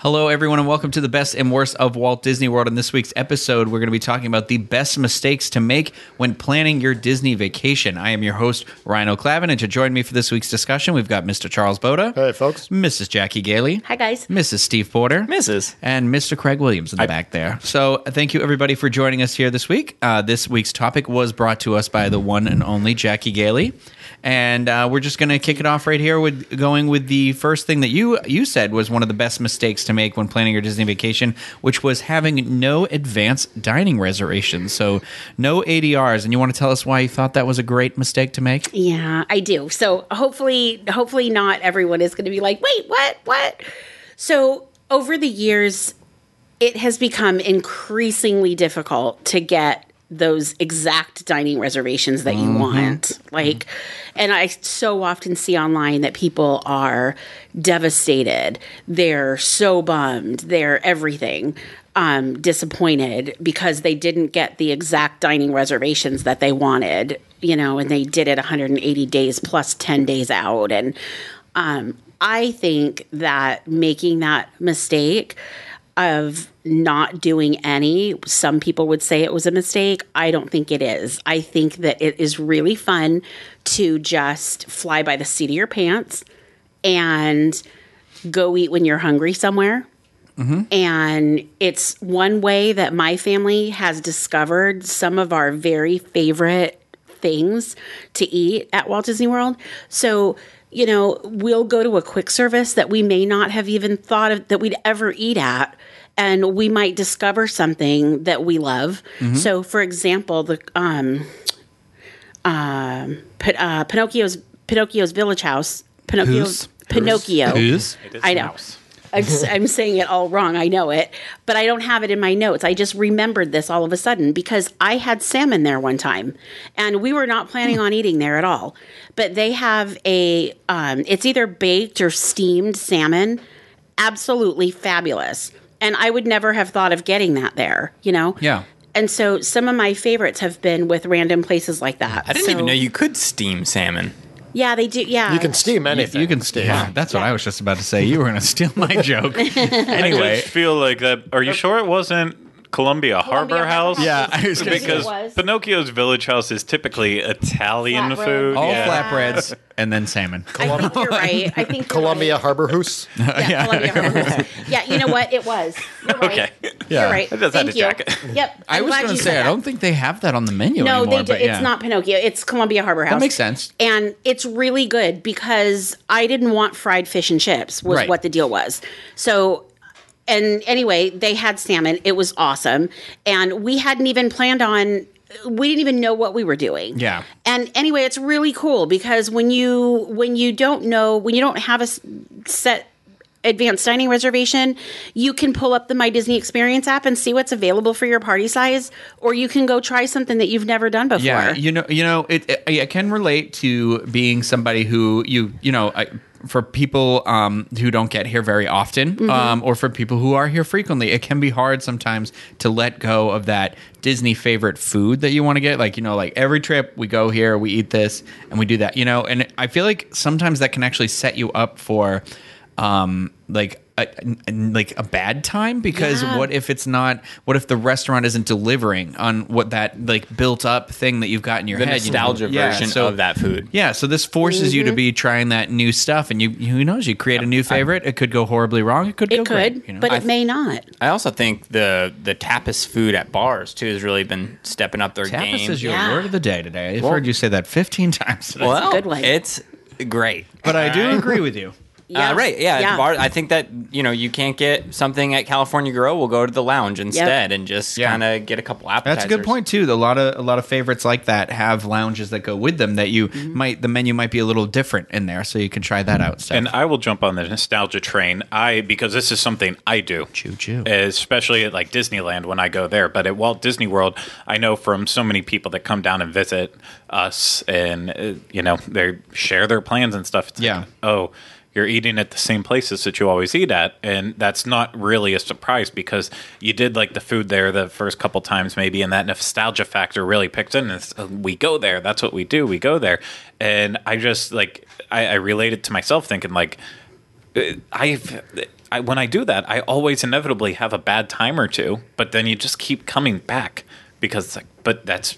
Hello, everyone, and welcome to the best and worst of Walt Disney World. In this week's episode, we're going to be talking about the best mistakes to make when planning your Disney vacation. I am your host, Ryan O'Clavin, and to join me for this week's discussion, we've got Mr. Charles Boda. Hey, folks. Mrs. Jackie Gailey. Hi, guys. Mrs. Steve Porter. Mrs. And Mr. Craig Williams in the back there. So, thank you, everybody, for joining us here this week. Uh, this week's topic was brought to us by the one and only Jackie Gailey. And uh, we're just going to kick it off right here with going with the first thing that you you said was one of the best mistakes to make when planning your Disney vacation, which was having no advance dining reservations. So no ADRs. And you want to tell us why you thought that was a great mistake to make? Yeah, I do. So hopefully, hopefully not everyone is going to be like, wait, what, what? So over the years, it has become increasingly difficult to get those exact dining reservations that you want. Like, and I so often see online that people are devastated. They're so bummed. They're everything. Um, disappointed because they didn't get the exact dining reservations that they wanted, you know, and they did it 180 days plus 10 days out. And um, I think that making that mistake of not doing any, some people would say it was a mistake. I don't think it is. I think that it is really fun to just fly by the seat of your pants and go eat when you're hungry somewhere. Mm-hmm. And it's one way that my family has discovered some of our very favorite things to eat at Walt Disney World. So, you know, we'll go to a quick service that we may not have even thought of that we'd ever eat at. And we might discover something that we love. So, for example, the um, um, Pin- uh, Pinocchio's Pinocchio's Village House, Pinocchio's Whose? Pinocchio. Whose? I know. I'm, s- I'm saying it all wrong. I know it, but I don't have it in my notes. I just remembered this all of a sudden because I had salmon there one time, and we were not planning on eating there at all. But they have a, um, it's either baked or steamed salmon, absolutely fabulous. And I would never have thought of getting that there. You know. Yeah. And so some of my favorites have been with random places like that. I didn't So- even know you could steam salmon. Yeah, they do. Yeah, You can steam anything. You can steam. Yeah, that's what I was just about to say. You were going to steal my joke. anyway, I just feel like that. Are you sure it wasn't Columbia, Columbia Harbor House? Yeah, I was gonna say- because was. Pinocchio's Village House is typically Italian Flatbread. food. all yeah. flatbreads and then salmon. I think you're right. I think you're Columbia right. Harbor House. Yeah, Columbia Harbor House. Yeah, you know what? It was. You're right. Okay. Yeah. You're right. I just had Thank to you. check it. Yep. I I'm was glad going you to said say, I that. don't think they have that on the menu No, anymore. they do. but yeah. It's not Pinocchio. It's Columbia Harbor House. That makes sense. And it's really good because I didn't want fried fish and chips. Was Right. what the deal was. So. And anyway, they had salmon. It was awesome. And we hadn't even planned on we didn't even know what we were doing. Yeah. And anyway, it's really cool because when you when you don't know when you don't have a set advanced dining reservation, you can pull up the My Disney Experience app and see what's available for your party size, or you can go try something that you've never done before. Yeah, you know, you know, it, it, I can relate to being somebody who you, you know, I, for people um, who don't get here very often, Mm-hmm. um, or for people who are here frequently, it can be hard sometimes to let go of that Disney favorite food that you want to get. Like, you know, like every trip we go here, we eat this, and we do that. You know, and I feel like sometimes that can actually set you up for, um, like. A, a- like a bad time because Yeah. what if it's not what if the restaurant isn't delivering on what that like built up thing that you've got in your The head you know? nostalgia Yeah, version so- of that food. yeah so this forces you to Mm-hmm. be trying that new stuff and you who knows you create a new favorite it could go horribly wrong it could go it could, great, you know? but I it may not. I also think the the tapas food at bars too has really been stepping up their tapas game. is your Yeah. word of the day today i've Well- heard you say that 15 times today. well, good one. it's great. but i do agree with you Yeah. Uh, right, yeah. Yeah. Bar, I think that you know you can't get something at California Grill. We'll go to the lounge instead and just Yeah. kind of get a couple appetizers. That's a good point too. A lot of a lot of favorites like that have lounges that go with them that you Mm-hmm. might the menu might be a little different in there, so you can try that out. Steph. And I will jump on the nostalgia train. I because this is something I do. Choo choo. Especially at like Disneyland when I go there. But at Walt Disney World, I know from so many people that come down and visit us and uh, you know, they share their plans and stuff. It's Yeah. like, oh, you're eating at the same places that you always eat at. And that's not really a surprise because you did like the food there the first couple times maybe and that nostalgia factor really picked in. And uh, we go there. That's what we do. We go there. And i just like i, I related to myself thinking like I've I, when I do that, I always inevitably have a bad time or two, but then you just keep coming back because it's like, but that's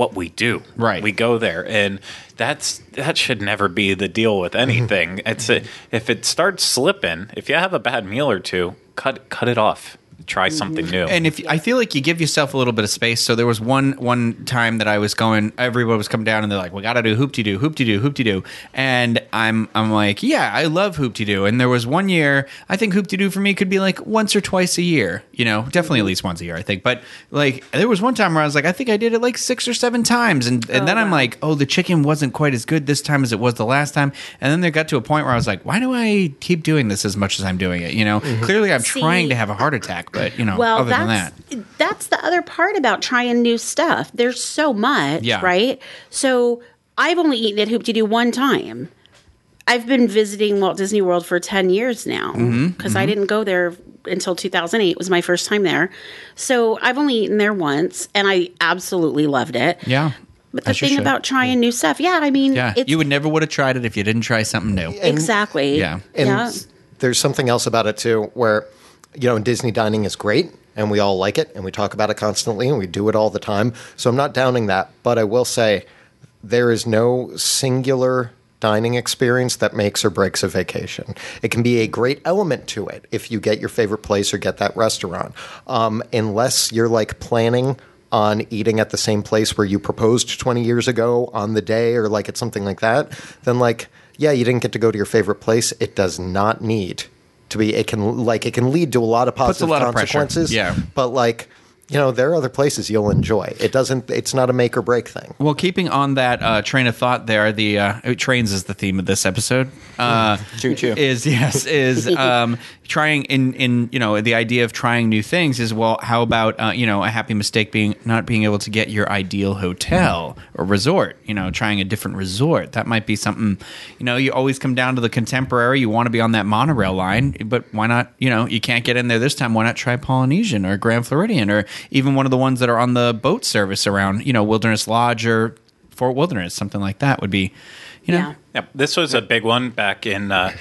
what we do. Right. We go there, and that's that should never be the deal with mm-hmm. anything. it's a, if it starts slipping, if you have a bad meal or two, cut cut it off. Try something mm-hmm. new. And if I feel like you give yourself a little bit of space, so there was one one time that I was going, everybody was coming down and they're like, "We got to do Hoop-Dee-Doo, hoopty doo, Hoop-Dee-Doo," and I'm I'm like, "Yeah, I love Hoop-Dee-Doo." And there was one year, I think Hoop-Dee-Doo for me could be like once or twice a year, you know, definitely at least once a year, I think. But like there was one time where I was like, I think I did it like six or seven times, and and Oh, then I'm like, oh, the chicken wasn't quite as good this time as it was the last time, and then there got to a point where I was like, why do I keep doing this as much as I'm doing it? You know, mm-hmm. clearly I'm See- trying to have a heart attack, but you know, well other than that's that. that's the other part about trying new stuff. There's so much Yeah. right? So i've only eaten at hoop doo one time. I've been visiting walt disney world for 10 years now Mm-hmm, because i didn't go there until 2008 was my first time there. So i've only eaten there once and i absolutely loved it. Yeah. but the thing about trying new stuff yeah i mean Yeah, it's you would never would have tried it if you didn't try something new. exactly. Yeah. And yeah. there's something else about it too, where you know, Disney dining is great, and we all like it, and we talk about it constantly, and we do it all the time. So I'm not downing that, but I will say there is no singular dining experience that makes or breaks a vacation. It can be a great element to it if you get your favorite place or get that restaurant, um, unless you're like planning on eating at the same place where you proposed 20 years ago on the day or like it's something like that then like yeah you didn't get to go to your favorite place it does not need to be it can like it can lead to a lot of Puts a positive lot of consequences Yeah. but like you know there are other places you'll enjoy it doesn't it's not a make or break thing Well, keeping on that uh, train of thought, there, the uh, trains is the theme of this episode. Uh, Choo choo. Is yes is um, trying in in you know the idea of trying new things is well how about uh, you know a happy mistake being not being able to get your ideal hotel or resort you know trying a different resort that might be something you know you always come down to the contemporary you want to be on that monorail line but why not you know you can't get in there this time why not try Polynesian or Grand Floridian or even one of the ones that are on the boat service around you know Wilderness Lodge or Fort Wilderness something like that would be you know? Yeah. Yep, this was a big one back in uh,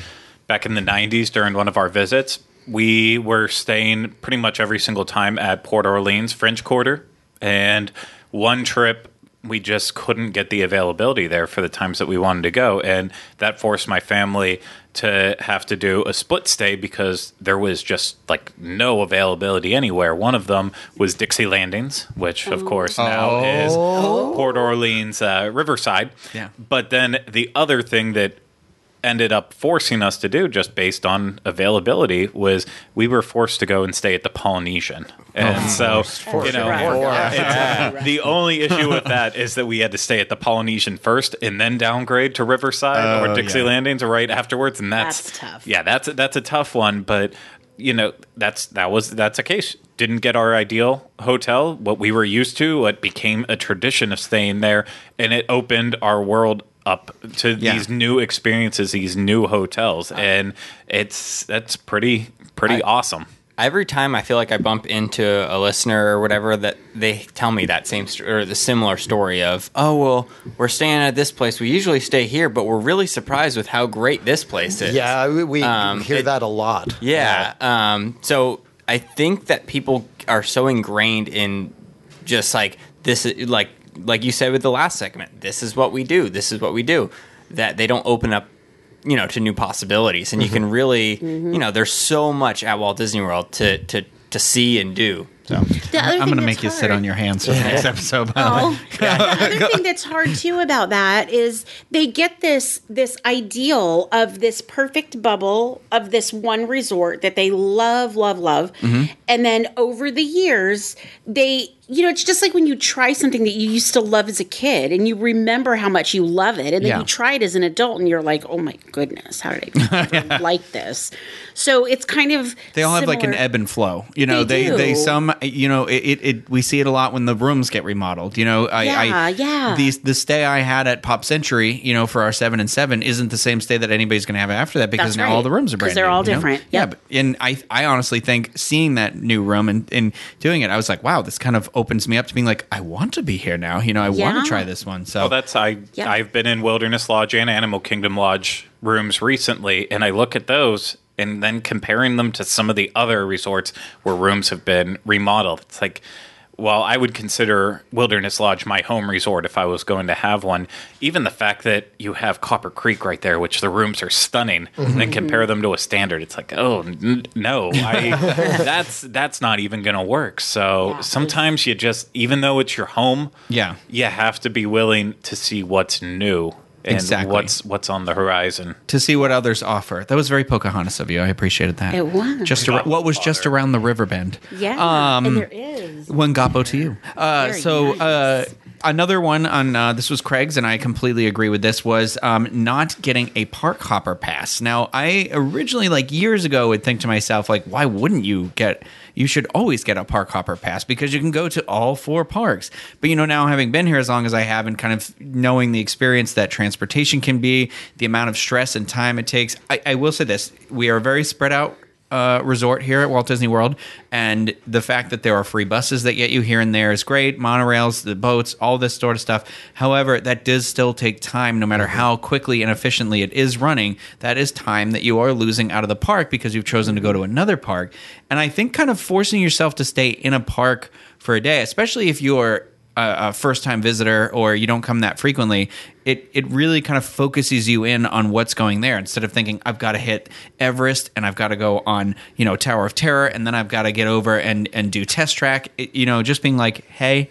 back in the '90s during one of our visits. We were staying pretty much every single time at Port Orleans French Quarter, and one trip we just couldn't get the availability there for the times that we wanted to go, and that forced my family to have to do a split stay because there was just like no availability anywhere. One of them was Dixie Landings, which of course now is Port Orleans uh, Riverside. Yeah. But then the other thing that ended up forcing us to do just based on availability was we were forced to go and stay at the Polynesian. And so, you know, Right. it's- the only issue with that is that we had to stay at the Polynesian first and then downgrade to Riverside or Dixie yeah. Landings right afterwards and that's, That's tough. Yeah, that's that's a tough one, but you know, that's that was that's a case. Didn't get our ideal hotel, what we were used to, what became a tradition of staying there, and it opened our world up to Yeah. these new experiences, these new hotels, and it's that's pretty pretty awesome. every time I feel like I bump into a listener or whatever that they tell me that same st- or the similar story of, oh well, we're staying at this place. We usually stay here, but we're really surprised with how great this place is. yeah we, we Um, hear it- that a lot Yeah. Um, so I think that people are so ingrained in just like this, like like you said with the last segment. This is what we do. This is what we do. That they don't open up, you know, to new possibilities, and you can really, you know, there's so much at Walt Disney World to to to see and do. So I'm going to that's make you sit on your hands for the next episode. By the way. Oh, the other thing that's hard too about that is they get this this ideal of this perfect bubble of this one resort that they love, love, love, Mm-hmm. and then over the years they. You know, it's just like when you try something that you used to love as a kid and you remember how much you love it, and then Yeah. you try it as an adult and you're like, oh my goodness, how did I ever like this? So it's kind of. They all have like an ebb and flow. You know, They they they, some you know it, it, it we see it a lot when the rooms get remodeled. You know, I, Yeah, I yeah. The the stay I had at Pop Century, you know, for our seven and seven isn't the same stay that anybody's going to have after that because That's now right. all the rooms are brand they're new, all know? different. Yeah, but, and I I honestly think seeing that new room and, and doing it, I was like, wow, this kind of opens me up to being like, I want to be here now. You know, I want to try this one. So Well, that's I. Yeah. I've been in Wilderness Lodge and Animal Kingdom Lodge rooms recently, and I look at those and then comparing them to some of the other resorts where rooms have been remodeled. It's like, well, I would consider Wilderness Lodge my home resort if I was going to have one. Even the fact that you have Copper Creek right there, which the rooms are stunning, and then mhm. compare them to a standard, it's like, oh n- no, I, that's that's not even going to work. So Yeah. sometimes you just, even though it's your home, Yeah. you have to be willing to see what's new and Exactly. what's what's on the horizon. to see what others offer. That was very Pocahontas of you. I appreciated that. It was. Just ar- what was just around the river bend. Yeah, Um, and there is. One gapo to you. Uh, so nice. uh, another one on uh, this was Craig's, and I completely agree with this. Was um, not getting a park hopper pass. Now, I originally, like years ago, would think to myself, like, why wouldn't you get? You should always get a park hopper pass because you can go to all four parks. But you know, now having been here as long as I have, and kind of knowing the experience that transportation can be, the amount of stress and time it takes, I, I will say this: we are very spread out uh, resort here at Walt Disney World, and the fact that there are free buses that get you here and there is great. Monorails, the boats, all this sort of stuff. However, that does still take time, no matter how quickly and efficiently it is running. That is time that you are losing out of the park because you've chosen to go to another park. And I think kind of forcing yourself to stay in a park for a day, especially if you're a, a first time visitor or you don't come that frequently, it it really kind of focuses you in on what's going there instead of thinking I've got to hit Everest and I've got to go on you know Tower of Terror and then I've got to get over and and do test track. It- you know, just being like, hey.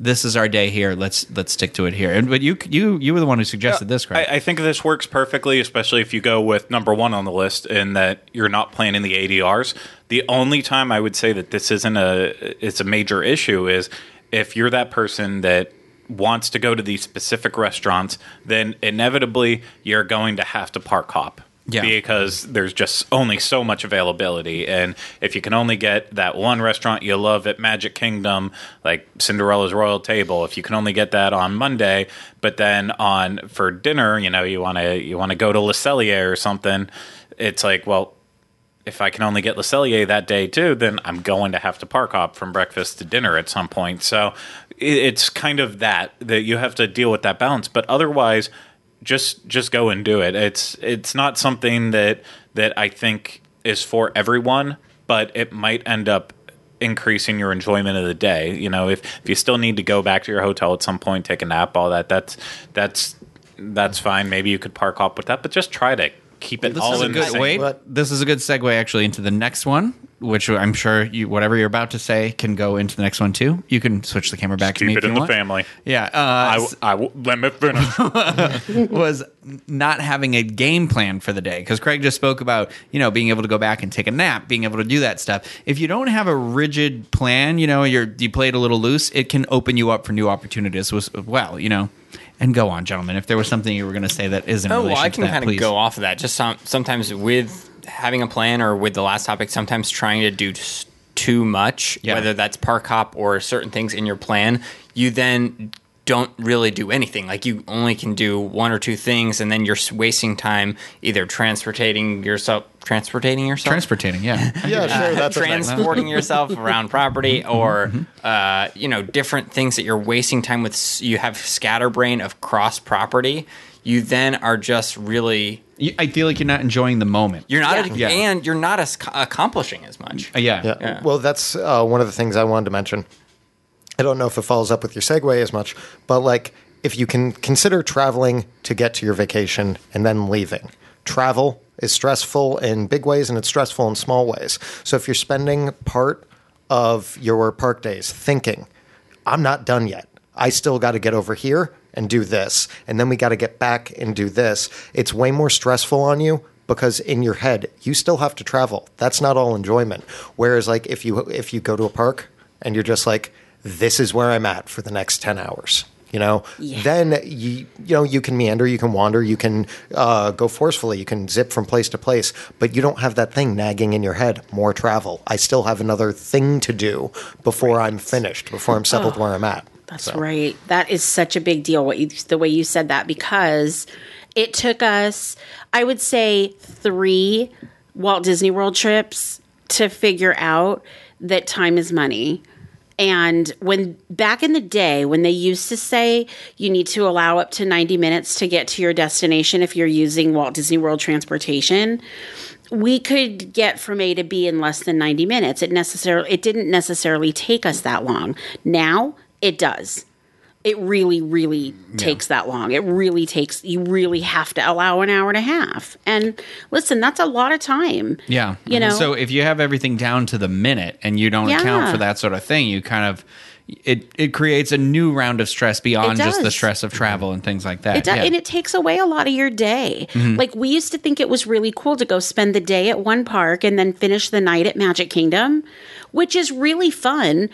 This is our day here. Let's let's stick to it here. And but you you you were the one who suggested this, Craig. I, I think this works perfectly, especially if you go with number one on the list in that you're not planning the ADRs. The only time I would say that this isn't a it's a major issue is if you're that person that wants to go to these specific restaurants, then inevitably you're going to have to park hop. Yeah. Because there's just only so much availability. And if you can only get that one restaurant you love at Magic Kingdom, like Cinderella's Royal Table, if you can only get that on Monday, but then on for dinner, you know, you wanna you wanna go to Le Cellier or something, it's like, well, if I can only get Le Cellier that day too, then I'm going to have to park hop from breakfast to dinner at some point. So it, it's kind of that that you have to deal with that balance. But otherwise, just just go and do it. It's it's not something that that I think is for everyone, but it might end up increasing your enjoyment of the day. You know, if if you still need to go back to your hotel at some point, take a nap, all that, that's that's that's fine. Maybe you could park hop with that, but just try to keep it this all is a in good wait. But- This is a good segue actually into the next one, which I'm sure you whatever you're about to say can go into the next one too. You can switch the camera back to Keep me. it if you in the want. family. Yeah, uh, I, w- I w- let me finish. was not having a game plan for the day because Craig just spoke about you know being able to go back and take a nap, being able to do that stuff. If you don't have a rigid plan, you know you're you play it a little loose, it can open you up for new opportunities as well. You know, and go on, gentlemen. If there was something you were going to say that isn't, Oh, well, I can that, kind of please. go off of that. Just some, sometimes with having a plan or with the last topic, sometimes trying to do too much, Yeah. whether that's park hop or certain things in your plan, you then don't really do anything. Like you only can do one or two things, and then you're wasting time either transportating yourself, transportating yourself, Transportating, yeah. Yeah, sure. That's a thing. transporting yourself around property or uh, you know different things that you're wasting time with you have scatterbrain of cross property you then are just really You- I feel like you're not enjoying the moment. you're not Yeah. and you're not as accomplishing as much Uh, yeah. Yeah. Yeah. Well, that's uh, one of the things I wanted to mention. I don't know if it follows up with your segue as much, but like if you can consider traveling to get to your vacation and then leaving, travel is stressful in big ways and it's stressful in small ways. So if you're spending part of your park days thinking, I'm not done yet. I still got to get over here and do this. And then we got to get back and do this. It's way more stressful on you because in your head you still have to travel. That's not all enjoyment. Whereas like if you if you go to a park and you're just like this is where I'm at for the next 10 hours. You know, Yeah. then you you know you can meander, you can wander, you can uh, go forcefully, you can zip from place to place, but you don't have that thing nagging in your head. More travel. I still have another thing to do before I'm finished, before I'm settled where I'm at. That's So. right. That is such a big deal. What you, the way you said that because it took us, I would say, three Walt Disney World trips to figure out that time is money, And when back in the day, when they used to say you need to allow up to 90 minutes to get to your destination if you're using Walt Disney World transportation, we could get from A to B in less than 90 minutes. It necessarily it didn't necessarily take us that long. Now it does. It really, really takes that long. It really takes you really have to allow an hour and a half. And listen, that's a lot of time. Yeah. You mhm. know? So if you have everything down to the minute and you don't account for that sort of thing, you kind of it it creates a new round of stress beyond just the stress of travel and things like that. It does, Yeah. and it takes away a lot of your day. Mm-hmm. Like we used to think it was really cool to go spend the day at one park and then finish the night at Magic Kingdom, which is really fun.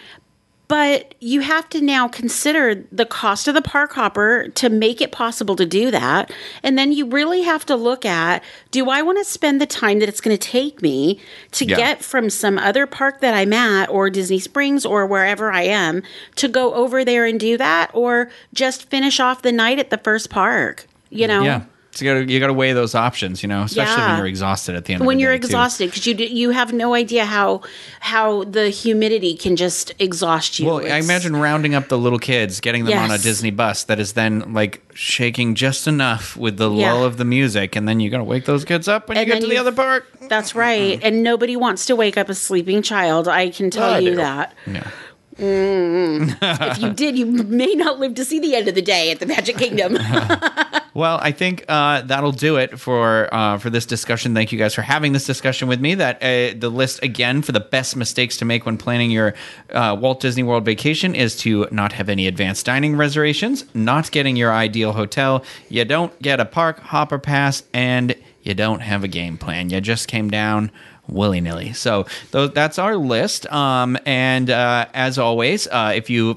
But you have to now consider the cost of the park hopper to make it possible to do that. And then you really have to look at do I want to spend the time that it's going to take me to Yeah. get from some other park that I'm at or Disney Springs or wherever I am to go over there and do that or just finish off the night at the first park? You know? yeah. So you got to you got to weigh those options, you know, especially when you're exhausted at the end. when of the day. When you're exhausted because you you have no idea how how the humidity can just exhaust you. Well, I imagine rounding up the little kids, getting them on a Disney bus that is then like shaking just enough with the Yeah. lull of the music, and then you got to wake those kids up when And you get to the other park. that's right, mm-hmm. and nobody wants to wake up a sleeping child. I can tell you do. that. Yeah. Mm-hmm. If you did, you may not live to see the end of the day at the Magic Kingdom. Well, I think uh, that'll do it for uh, for this discussion. Thank you guys for having this discussion with me. That uh, the list again for the best mistakes to make when planning your uh, Walt Disney World vacation is to not have any advanced dining reservations, not getting your ideal hotel, you don't get a park hopper pass, and you don't have a game plan. You just came down willy nilly. So tho- that's our list. Um, and uh, as always, uh, if you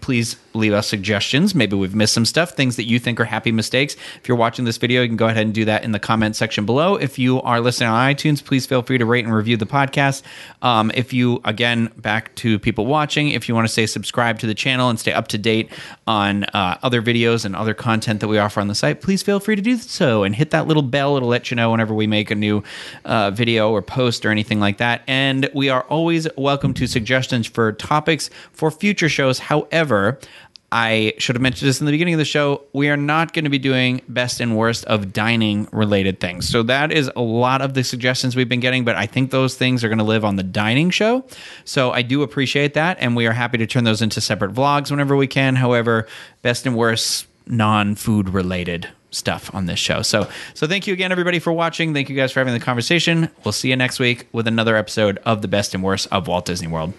please leave us suggestions. Maybe we've missed some stuff, things that you think are happy mistakes. If you're watching this video, you can go ahead and do that in the comment section below. If you are listening on iTunes, please feel free to rate and review the podcast. Um, if you, again, back to people watching, if you want to stay subscribed to the channel and stay up to date on uh, other videos and other content that we offer on the site, please feel free to do so and hit that little bell. It'll you know whenever we make a new uh, video or post or anything like that. And we are always welcome to suggestions for topics for future shows. However, I should have mentioned this in the beginning of the show. We are not going to be doing best and worst of dining related things. So that is a lot of the suggestions we've been getting, but I think those things are going to live on the dining show. So I do appreciate that, and we are happy to turn those into separate vlogs whenever we can. However, best and worst non food related stuff on this show. So so thank you again everybody for watching. Thank you guys for having the conversation. We'll see you next week with another episode of the best and worst of Walt Disney World.